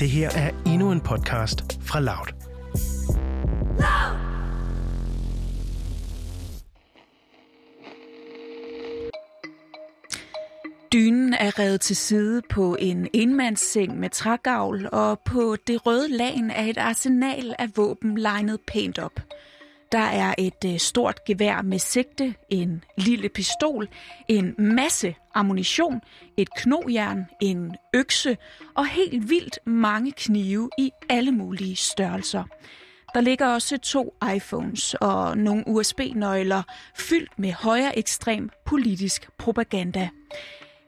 Det her er endnu en podcast fra Loud. Dynen er revet til side på en enmandsseng med trægavl, og på det røde lagen er et arsenal af våben legnet pænt op. Der er et øh, stort gevær med sigte, en lille pistol, en masse ammunition, et knojern, en økse og helt vildt mange knive i alle mulige størrelser. Der ligger også to iPhones og nogle USB-nøgler fyldt med højere ekstrem politisk propaganda.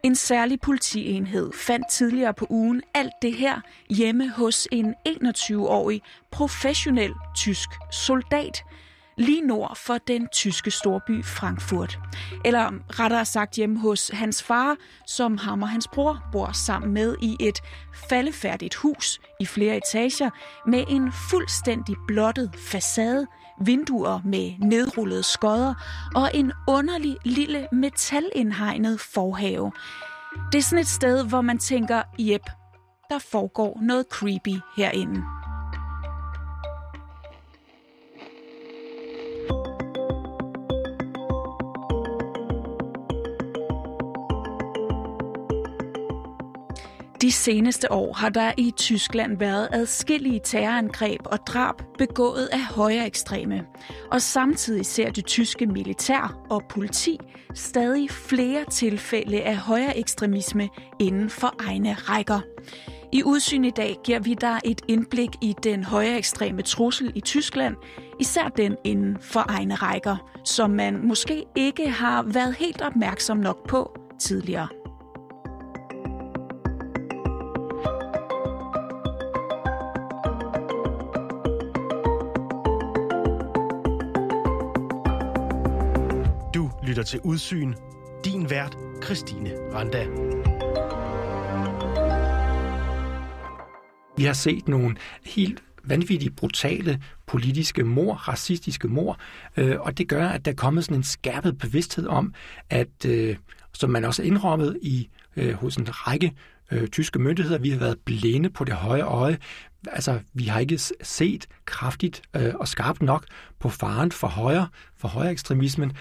En særlig politienhed fandt tidligere på ugen alt det her hjemme hos en 21-årig professionel tysk soldat, lige nord for den tyske storby Frankfurt. Eller rettere sagt hjemme hos hans far, som ham og hans bror bor sammen med i et faldefærdigt hus i flere etager med en fuldstændig blottet facade, vinduer med nedrullede skodder og en underlig lille metalindhegnet forhave. Det er sådan et sted, hvor man tænker, jep, der foregår noget creepy herinde. De seneste år har der i Tyskland været adskillige terrorangreb og drab begået af højre ekstreme. Og samtidig ser det tyske militær og politi stadig flere tilfælde af højre ekstremisme inden for egne rækker. I udsyn i dag giver vi dig et indblik i den højre ekstreme trussel i Tyskland, især den inden for egne rækker, som man måske ikke har været helt opmærksom nok på tidligere. Lytter til Udsyn. Din vært, Christine Randa. Vi har set nogle helt vanvittigt brutale politiske mor, racistiske mor, øh, og det gør, at der er kommet sådan en skærpet bevidsthed om, at, øh, som man også indrømmet i øh, hos en række øh, tyske myndigheder, vi har været blinde på det høje øje. Altså, vi har ikke set kraftigt øh, og skarpt nok på faren for højre, for højre ekstremismen,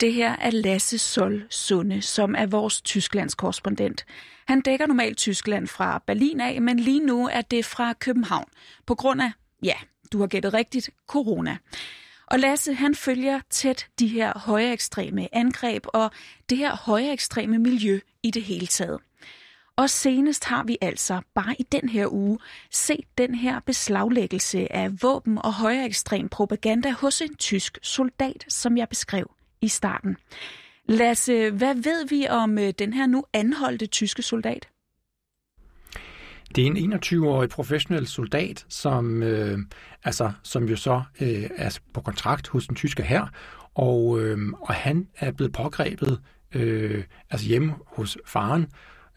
det her er Lasse Sol Sunde, som er vores Tysklands korrespondent. Han dækker normalt Tyskland fra Berlin af, men lige nu er det fra København. På grund af, ja, du har gættet rigtigt, corona. Og Lasse, han følger tæt de her højere ekstreme angreb og det her højere ekstreme miljø i det hele taget. Og senest har vi altså bare i den her uge set den her beslaglæggelse af våben og højere ekstrem propaganda hos en tysk soldat, som jeg beskrev i starten. Lasse, øh, hvad ved vi om øh, den her nu anholdte tyske soldat? Det er en 21-årig professionel soldat, som, øh, altså, som jo så øh, er på kontrakt hos den tyske hær, og, øh, og han er blevet pågrebet øh, altså hjemme hos faren,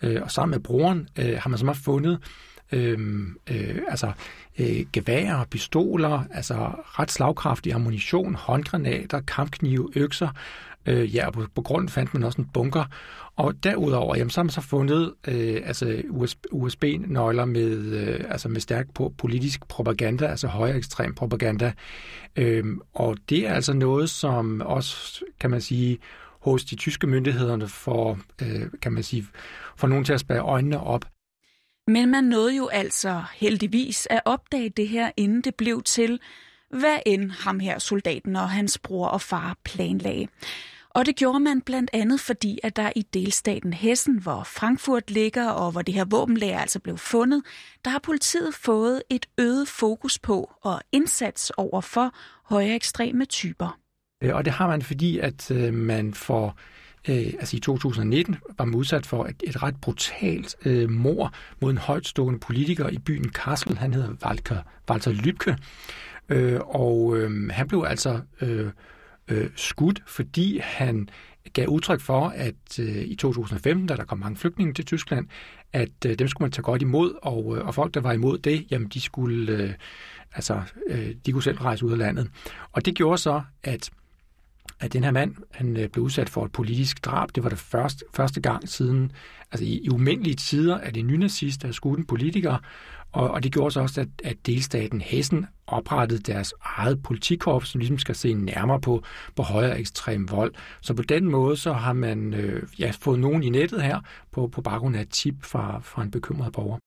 øh, og sammen med broren øh, har man så meget fundet øh, øh, altså øh, geværer, pistoler, altså ret slagkraftig ammunition, håndgranater, kampknive, økser. Øh, ja, på, på grunden fandt man også en bunker. Og derudover, jamen, så har man så fundet øh, altså USB, USB-nøgler med, øh, altså med stærk på politisk propaganda, altså højere ekstrem propaganda. Øh, og det er altså noget, som også, kan man sige, hos de tyske myndighederne for, øh, kan man sige, for nogen til at spære øjnene op. Men man nåede jo altså heldigvis at opdage det her, inden det blev til, hvad end ham her soldaten og hans bror og far planlagde. Og det gjorde man blandt andet fordi, at der i delstaten Hessen, hvor Frankfurt ligger og hvor det her våbenlager altså blev fundet, der har politiet fået et øget fokus på og indsats over for højere ekstreme typer. Øh, og det har man, fordi at øh, man for øh, altså i 2019 var modsat for et, et ret brutalt øh, mor mod en højtstående politiker i byen Kassel. Han hedder Walter, Walter Lübke. Øh, og øh, han blev altså øh, øh, skudt, fordi han gav udtryk for, at øh, i 2015, da der kom mange flygtninge til Tyskland, at øh, dem skulle man tage godt imod, og, øh, og folk, der var imod det, jamen de skulle, øh, altså, øh, de kunne selv rejse ud af landet. Og det gjorde så, at at den her mand han øh, blev udsat for et politisk drab. Det var det første, første gang siden, altså i, i umindelige tider, at en nynazist havde skudt en politiker, og, og det gjorde så også, at, at delstaten Hessen oprettede deres eget politikorps, som ligesom skal se nærmere på, på højere ekstrem vold. Så på den måde, så har man øh, ja, fået nogen i nettet her, på, på baggrund af et tip fra, fra en bekymret borger.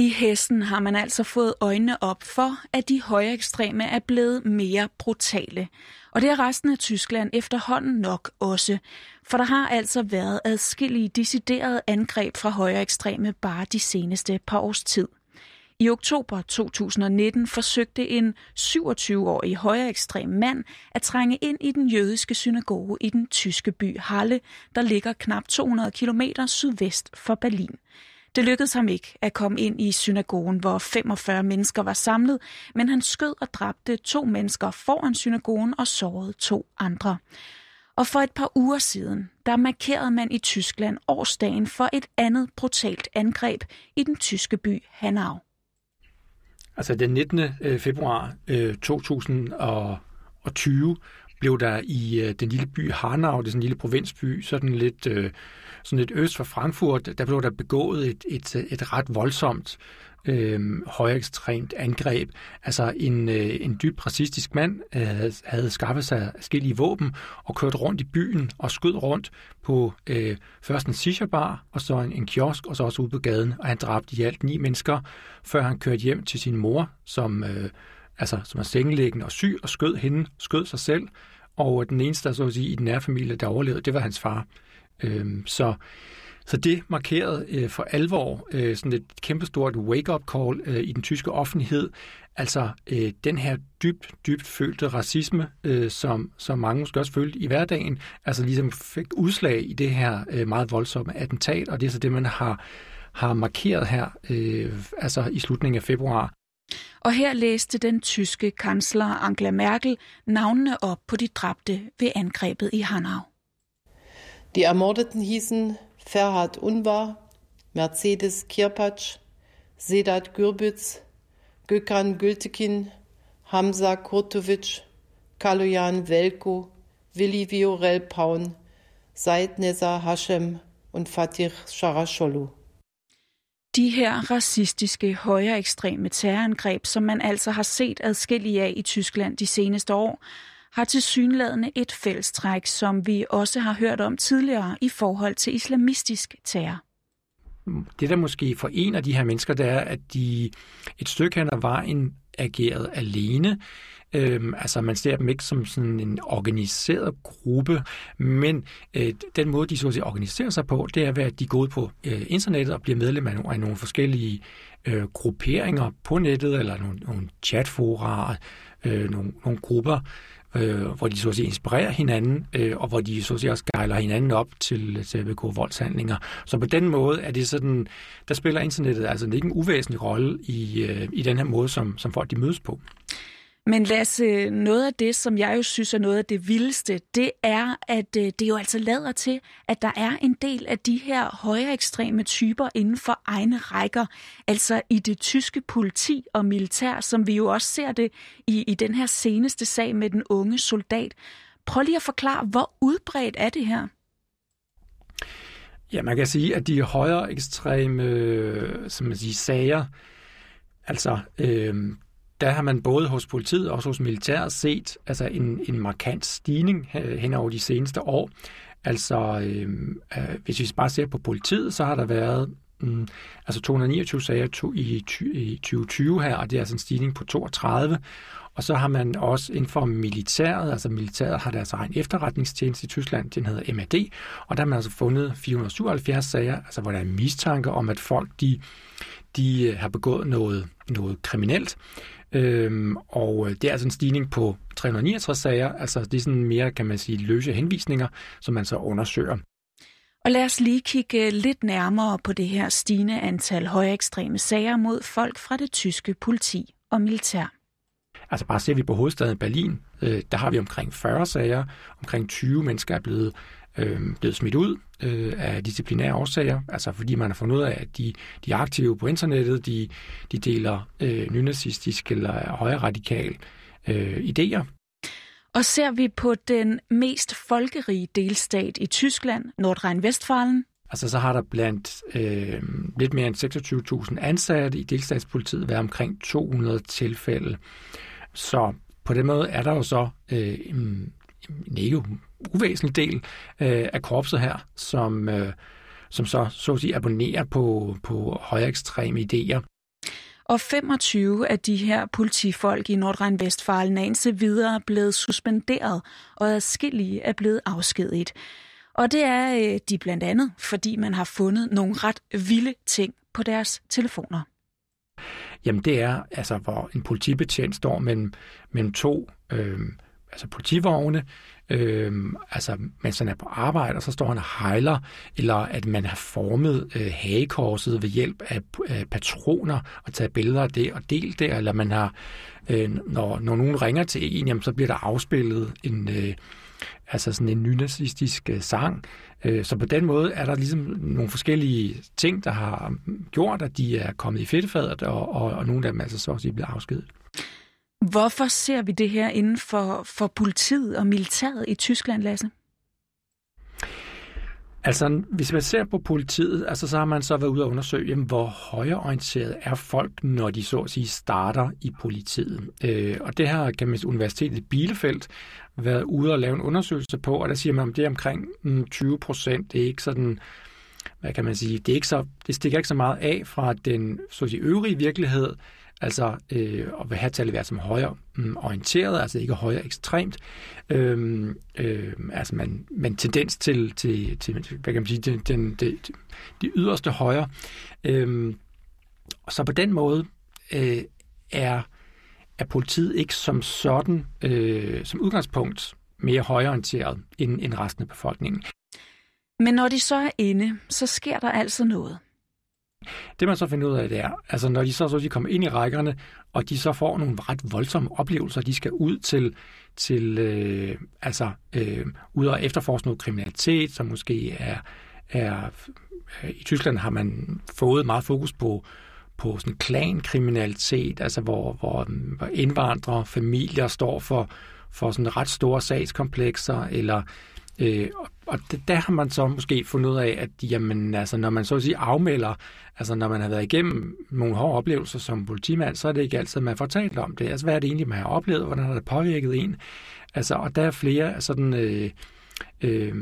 I Hessen har man altså fået øjnene op for, at de højere ekstreme er blevet mere brutale. Og det er resten af Tyskland efterhånden nok også. For der har altså været adskillige deciderede angreb fra højere ekstreme bare de seneste par års tid. I oktober 2019 forsøgte en 27-årig højere ekstrem mand at trænge ind i den jødiske synagoge i den tyske by Halle, der ligger knap 200 km sydvest for Berlin. Det lykkedes ham ikke at komme ind i synagogen, hvor 45 mennesker var samlet, men han skød og dræbte to mennesker foran synagogen og sårede to andre. Og for et par uger siden, der markerede man i Tyskland årsdagen for et andet brutalt angreb i den tyske by Hanau. Altså den 19. Øh, februar øh, 2020 blev der i øh, den lille by Hanau, det er sådan en lille provinsby, sådan lidt, sådan lidt øst for Frankfurt, der blev der begået et, et, et ret voldsomt øh, højekstremt angreb. Altså en, øh, en dybt racistisk mand øh, havde, skaffet sig forskellige våben og kørt rundt i byen og skød rundt på øh, først en shisha-bar, og så en, en kiosk, og så også ude på gaden. Og han dræbte i alt ni mennesker, før han kørte hjem til sin mor, som, øh, altså, som er sengelæggende og syg, og skød hende, skød sig selv. Og den eneste, der så at sige, i den nære familie, der overlevede, det var hans far. Øh, Øhm, så så det markerede øh, for alvor øh, sådan et kæmpestort wake-up call øh, i den tyske offentlighed. Altså øh, den her dybt, dybt følte racisme, øh, som, som mange måske også følte i hverdagen, altså ligesom fik udslag i det her øh, meget voldsomme attentat, og det er så det, man har, har markeret her, øh, altså i slutningen af februar. Og her læste den tyske kansler Angela Merkel navnene op på de dræbte ved angrebet i Hanau. De ermordeten hießen Ferhat Unvar, Mercedes Kirpatsch, Sedat Gürbüz, Gökhan Gültekin, Hamza Kurtovic, Kaloyan Velko, Willi Viorel Paun, Said Neza Hashem und Fatih Sharasholu. De her racistiske, højere ekstreme terrorangreb, som man altså har set adskillige af i Tyskland de seneste år, har til synladende et fællestræk, som vi også har hørt om tidligere i forhold til islamistisk terror. Det, der måske forener de her mennesker, det er, at de et stykke hen ad vejen agerede alene. Øhm, altså man ser dem ikke som sådan en organiseret gruppe, men øh, den måde, de så at sige, organiserer sig på, det er ved, at de går ud på øh, internettet og bliver medlem af nogle, af nogle forskellige øh, grupperinger på nettet, eller nogle, nogle chatfora, øh, nogle, nogle grupper, øh, hvor de så at sige inspirerer hinanden, øh, og hvor de så at sige også gejler hinanden op til, til at begå voldshandlinger. Så på den måde er det sådan, der spiller internettet altså ikke en uvæsentlig rolle i, øh, i den her måde, som, som folk de mødes på. Men Lasse, øh, noget af det, som jeg jo synes er noget af det vildeste, det er, at øh, det jo altså lader til, at der er en del af de her højere ekstreme typer inden for egne rækker. Altså i det tyske politi og militær, som vi jo også ser det i, i den her seneste sag med den unge soldat. Prøv lige at forklare, hvor udbredt er det her? Ja, man kan sige, at de højere ekstreme øh, som man siger, sager, altså øh, der har man både hos politiet og også hos militæret set altså en, en markant stigning øh, hen over de seneste år. Altså, øh, øh, hvis vi bare ser på politiet, så har der været mm, altså 229 sager to, i, i 2020 her, og det er altså en stigning på 32. Og så har man også inden for militæret, altså militæret har deres egen efterretningstjeneste i Tyskland, den hedder MAD, og der har man altså fundet 477 sager, altså hvor der er mistanke om, at folk de, de øh, har begået noget, noget kriminelt. Øhm, og øh, det er altså en stigning på 369 sager, altså det er sådan mere, kan man sige, løse henvisninger, som man så undersøger. Og lad os lige kigge lidt nærmere på det her stigende antal højere ekstreme sager mod folk fra det tyske politi og militær. Altså bare ser vi på hovedstaden Berlin, øh, der har vi omkring 40 sager, omkring 20 mennesker er blevet øh, blevet smidt ud øh, af disciplinære årsager, altså fordi man har fundet ud af, at de, de er aktive på internettet, de, de deler øh, nynazistiske eller højre radikal øh, idéer. Og ser vi på den mest folkerige delstat i Tyskland, Nordrhein-Westfalen, Altså så har der blandt øh, lidt mere end 26.000 ansatte i delstatspolitiet været omkring 200 tilfælde. Så på den måde er der jo så øh, en ikke uvæsentlig del øh, af korpset her, som, øh, som så, så at sige, abonnerer på, på højere ekstreme idéer. Og 25 af de her politifolk i Nordrhein-Westfalen er indtil videre blevet suspenderet, og adskillige er blevet afskediget. Og det er øh, de blandt andet, fordi man har fundet nogle ret vilde ting på deres telefoner. Jamen det er, altså, hvor en politibetjent står mellem, mellem to øh, altså politivogne, øh, altså mens han er på arbejde, og så står han og hejler, eller at man har formet øh, hagekorset ved hjælp af øh, patroner og taget billeder af det og delt det, eller man har, øh, når, når nogen ringer til en, jamen, så bliver der afspillet en, øh, altså sådan en nynazistisk øh, sang. Øh, så på den måde er der ligesom nogle forskellige ting, der har gjort, at de er kommet i fedtefadet, og, og, og nogle af dem altså så også er blevet afskedet. Hvorfor ser vi det her inden for, for politiet og militæret i Tyskland, Lasse? Altså, hvis man ser på politiet, altså, så har man så været ude og undersøge, jamen, hvor højreorienteret er folk, når de så at sige starter i politiet. Øh, og det her kan man Universitetet i Bielefeld været ude og lave en undersøgelse på, og der siger man, at det er omkring mm, 20 procent. Det er ikke sådan, hvad kan man sige, det, er ikke så, det stikker ikke så meget af fra den så at sige, øvrige virkelighed, altså øh, at have tallet være som altså højere øh, orienteret, altså ikke højere ekstremt, øh, øh, altså man, man tendens til, til, til, hvad kan man sige, den, den, de, de yderste højre. Øh, så på den måde øh, er, er politiet ikke som sådan, øh, som udgangspunkt, mere højorienteret end, end resten af befolkningen. Men når de så er inde, så sker der altså noget. Det man så finder ud af, det er, altså når de så, så de kommer ind i rækkerne, og de så får nogle ret voldsomme oplevelser, de skal ud til, til øh, altså øh, ud og efterforske noget kriminalitet, som måske er, er øh, i Tyskland har man fået meget fokus på på sådan klankriminalitet, altså hvor, hvor, hvor indvandrere, familier står for, for sådan ret store sagskomplekser, eller Øh, og det, der har man så måske fundet ud af, at jamen, altså, når man så at sige afmelder, altså når man har været igennem nogle hårde oplevelser som politimand, så er det ikke altid, man får talt om det. Altså hvad er det egentlig, man har oplevet? Hvordan har det påvirket en? Altså, og der er flere sådan... Øh, øh,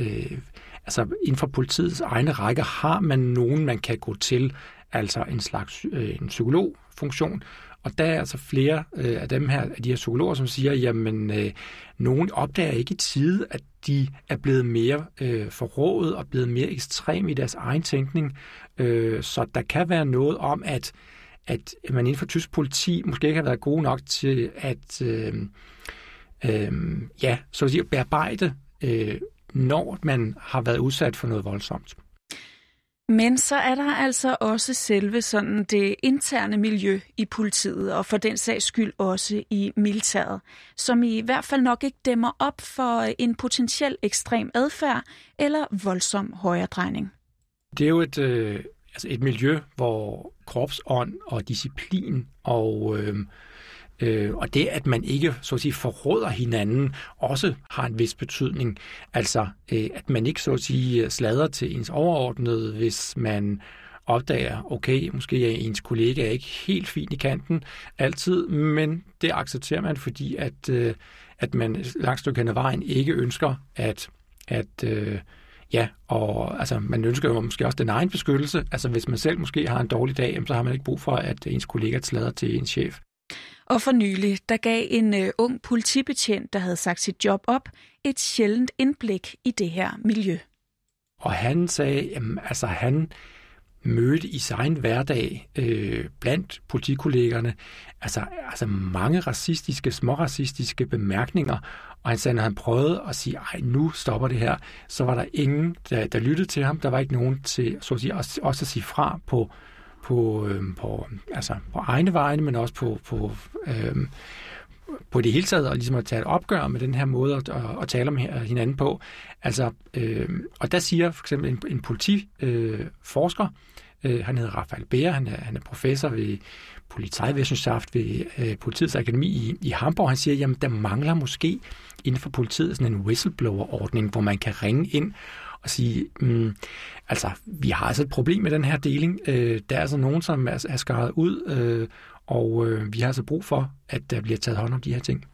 øh, altså inden for politiets egne rækker har man nogen, man kan gå til, altså en slags øh, en psykologfunktion, og der er altså flere øh, af dem her, af de her psykologer, som siger, jamen, øh, nogen opdager ikke i tide, at de er blevet mere øh, forrådet og blevet mere ekstrem i deres egen tænkning. Øh, så der kan være noget om, at, at man inden for tysk politi måske ikke har været god nok til at øh, øh, ja, så at sige, bearbejde, øh, når man har været udsat for noget voldsomt. Men så er der altså også selve sådan det interne miljø i politiet, og for den sags skyld også i militæret, som i hvert fald nok ikke dæmmer op for øh, en potentiel ekstrem adfærd eller voldsom højredrejning. Det er jo et, øh, altså et miljø, hvor kropsånd og disciplin og øh, Øh, og det, at man ikke så at sige, forråder hinanden, også har en vis betydning. Altså, øh, at man ikke så at sige slader til ens overordnede, hvis man opdager, okay, måske er ens kollega ikke helt fin i kanten altid, men det accepterer man, fordi at, øh, at man langt stykke hen ad vejen ikke ønsker at, at øh, ja, og altså, man ønsker jo måske også den egen beskyttelse. Altså, hvis man selv måske har en dårlig dag, så har man ikke brug for, at ens kollega slader til ens chef. Og for nylig, der gav en uh, ung politibetjent, der havde sagt sit job op, et sjældent indblik i det her miljø. Og han sagde, jamen, altså han mødte i sin hverdag øh, blandt politikollegerne altså, altså mange racistiske, småracistiske bemærkninger, og han sagde, når han prøvede at sige, ej, nu stopper det her, så var der ingen, der, der lyttede til ham. Der var ikke nogen til så at sige, også, også at sige fra på, på, øh, på, altså på egne vegne, men også på, på, øh, på det hele taget, og ligesom at tage et opgør med den her måde at, at, at tale om hinanden på. Altså, øh, og der siger for eksempel en, en politiforsker, øh, øh, han hedder Rafael Beer, han er, han er professor ved Polizeiwissenschaft ved øh, Politiets Akademi i, i Hamburg. Han siger, jamen der mangler måske inden for politiet sådan en whistleblower-ordning, hvor man kan ringe ind og sige, mm, altså, vi har altså et problem med den her deling. Øh, der er altså nogen, som er, er skaret ud, øh, og øh, vi har altså brug for, at der bliver taget hånd om de her ting.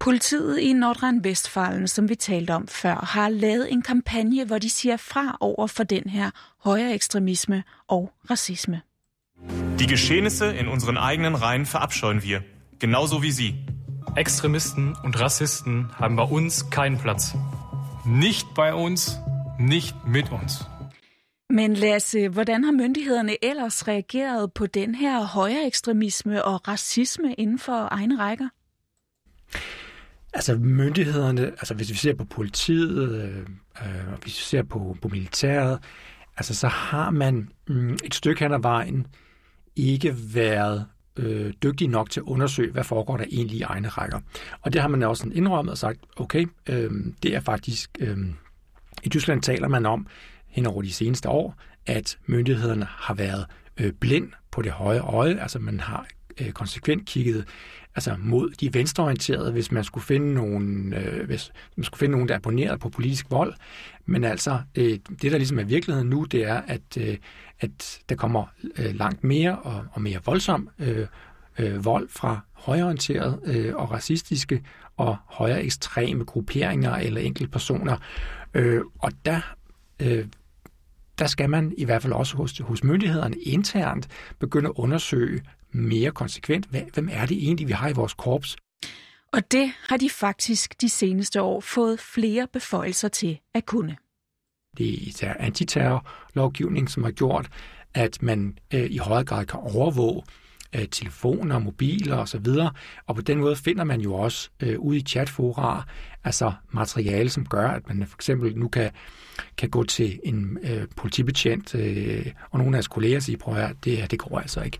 Politiet i Nordrhein-Westfalen, som vi talte om før, har lavet en kampagne, hvor de siger fra over for den her højere ekstremisme og racisme. Die Geschehnisse in unseren eigenen Reihen verabscheuen wir, genauso wie Sie. Extremisten und Rassisten haben bei uns keinen Platz. Nicht bei uns, nicht mit uns. Men Lasse, hvordan har myndighederne ellers reageret på den her højere ekstremisme og racisme inden for egne rækker? Altså myndighederne, altså hvis vi ser på politiet, øh, øh, hvis vi ser på, på militæret, altså så har man mm, et stykke hen ad vejen ikke været øh, dygtig nok til at undersøge, hvad foregår der egentlig i egne rækker. Og det har man også indrømmet og sagt, okay, øh, det er faktisk, øh, i Tyskland taler man om hen over de seneste år, at myndighederne har været øh, blind på det høje øje, altså man har øh, konsekvent kigget altså mod de venstreorienterede, hvis man skulle finde nogen, øh, hvis man skulle finde nogen, der abonnerede abonneret på politisk vold. Men altså, øh, det der ligesom er virkeligheden nu, det er, at, øh, at der kommer øh, langt mere og, og mere voldsom øh, øh, vold fra højreorienterede øh, og racistiske og højere ekstreme grupperinger eller enkelte personer. Øh, og der øh, der skal man i hvert fald også hos, hos myndighederne internt begynde at undersøge mere konsekvent, hvem er det egentlig, vi har i vores korps. Og det har de faktisk de seneste år fået flere beføjelser til at kunne. Det er især antiterrorlovgivning, som har gjort, at man øh, i højere grad kan overvåge øh, telefoner, mobiler osv. Og på den måde finder man jo også øh, ude i chatfora altså materiale, som gør, at man for eksempel nu kan, kan gå til en øh, politibetjent øh, og nogle af hans kolleger sige, prøv at det her, det går altså ikke.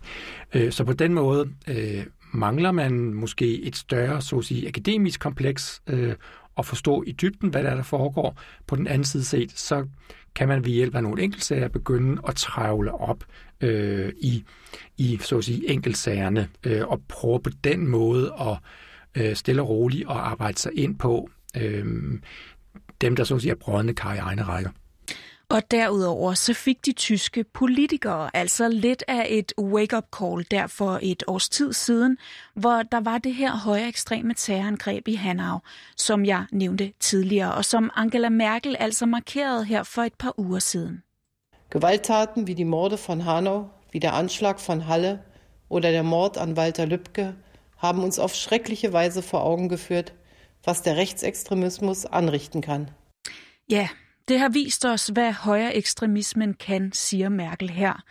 Øh, så på den måde øh, mangler man måske et større, så at sige, akademisk kompleks øh, at forstå i dybden, hvad der er, der foregår. På den anden side set, så kan man ved hjælp af nogle enkeltsager begynde at travle op øh, i, i så at sige, enkeltsagerne øh, og prøve på den måde at øh, stille og roligt og arbejde sig ind på øh, dem, der så at sige er brødende kar i egne rækker. Og derudover så fik de tyske politikere altså lidt af et wake-up call der for et års tid siden, hvor der var det her højere ekstreme terrorangreb i Hanau, som jeg nævnte tidligere, og som Angela Merkel altså markerede her for et par uger siden. Gewalttaten wie die Morde von Hanau, wie der Anschlag von Halle oder der Mord an Walter Lübcke haben uns auf schreckliche Weise vor Augen geführt, was der Rechtsextremismus anrichten kann. Ja, det har vist os, hvad højere ekstremismen kan, siger Merkel her.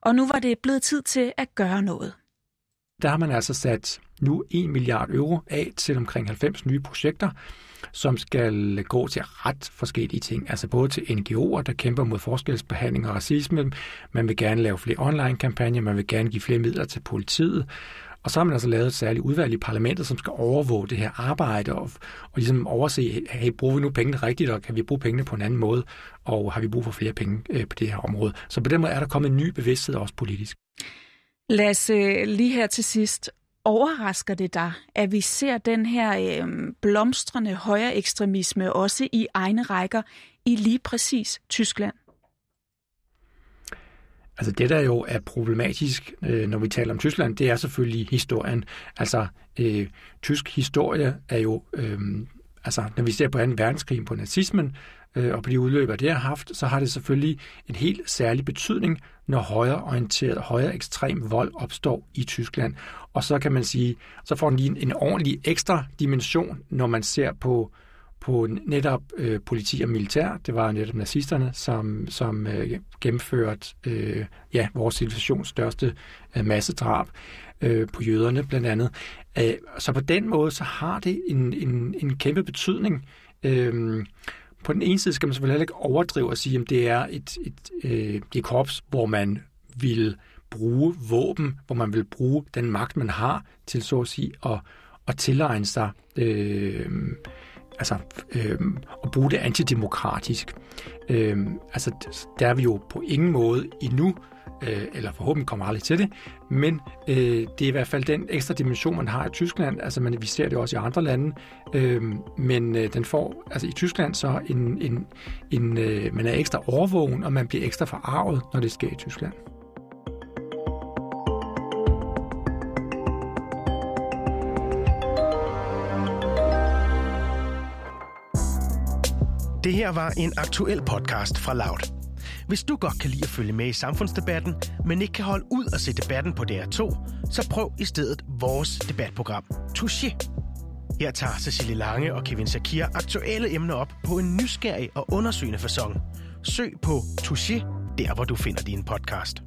Og nu var det blevet tid til at gøre noget. Der har man altså sat nu 1 milliard euro af til omkring 90 nye projekter, som skal gå til ret forskellige ting. Altså både til NGO'er, der kæmper mod forskelsbehandling og racisme. Man vil gerne lave flere online-kampagner, man vil gerne give flere midler til politiet. Og så har man altså lavet et særligt udvalg i parlamentet, som skal overvåge det her arbejde og, og ligesom overse, hey, bruger vi nu pengene rigtigt, og kan vi bruge pengene på en anden måde, og har vi brug for flere penge øh, på det her område. Så på den måde er der kommet en ny bevidsthed også politisk. Lad os øh, lige her til sidst. Overrasker det dig, at vi ser den her øh, blomstrende højere ekstremisme også i egne rækker i lige præcis Tyskland? Altså det, der jo er problematisk, øh, når vi taler om Tyskland, det er selvfølgelig historien. Altså øh, tysk historie er jo, øh, altså når vi ser på 2. verdenskrig på nazismen, øh, og på de udløber, det har haft, så har det selvfølgelig en helt særlig betydning, når højreorienteret, højere ekstrem vold opstår i Tyskland. Og så kan man sige, så får den lige en, en ordentlig ekstra dimension, når man ser på øh, på netop øh, politi og militær. Det var netop nazisterne, som, som øh, gennemførte øh, ja, vores civilisations største øh, massedrab øh, på jøderne blandt andet. Øh, så på den måde så har det en, en, en kæmpe betydning. Øh, på den ene side skal man selvfølgelig heller ikke overdrive og sige, at det er et, et, øh, et korps, hvor man vil bruge våben, hvor man vil bruge den magt, man har til så at sige at, at tilegne sig øh, altså, øh, at bruge det antidemokratisk. Øh, altså, der er vi jo på ingen måde endnu øh, eller forhåbentlig kommer aldrig til det, men øh, det er i hvert fald den ekstra dimension, man har i Tyskland. Altså man, vi ser det også i andre lande, øh, men øh, den får, altså i Tyskland så en, en, en øh, man er ekstra overvågen, og man bliver ekstra forarvet, når det sker i Tyskland. Det her var en aktuel podcast fra Loud. Hvis du godt kan lide at følge med i samfundsdebatten, men ikke kan holde ud at se debatten på DR2, så prøv i stedet vores debatprogram, Touché. Her tager Cecilie Lange og Kevin Shakir aktuelle emner op på en nysgerrig og undersøgende façon. Søg på Touché, der hvor du finder din podcast.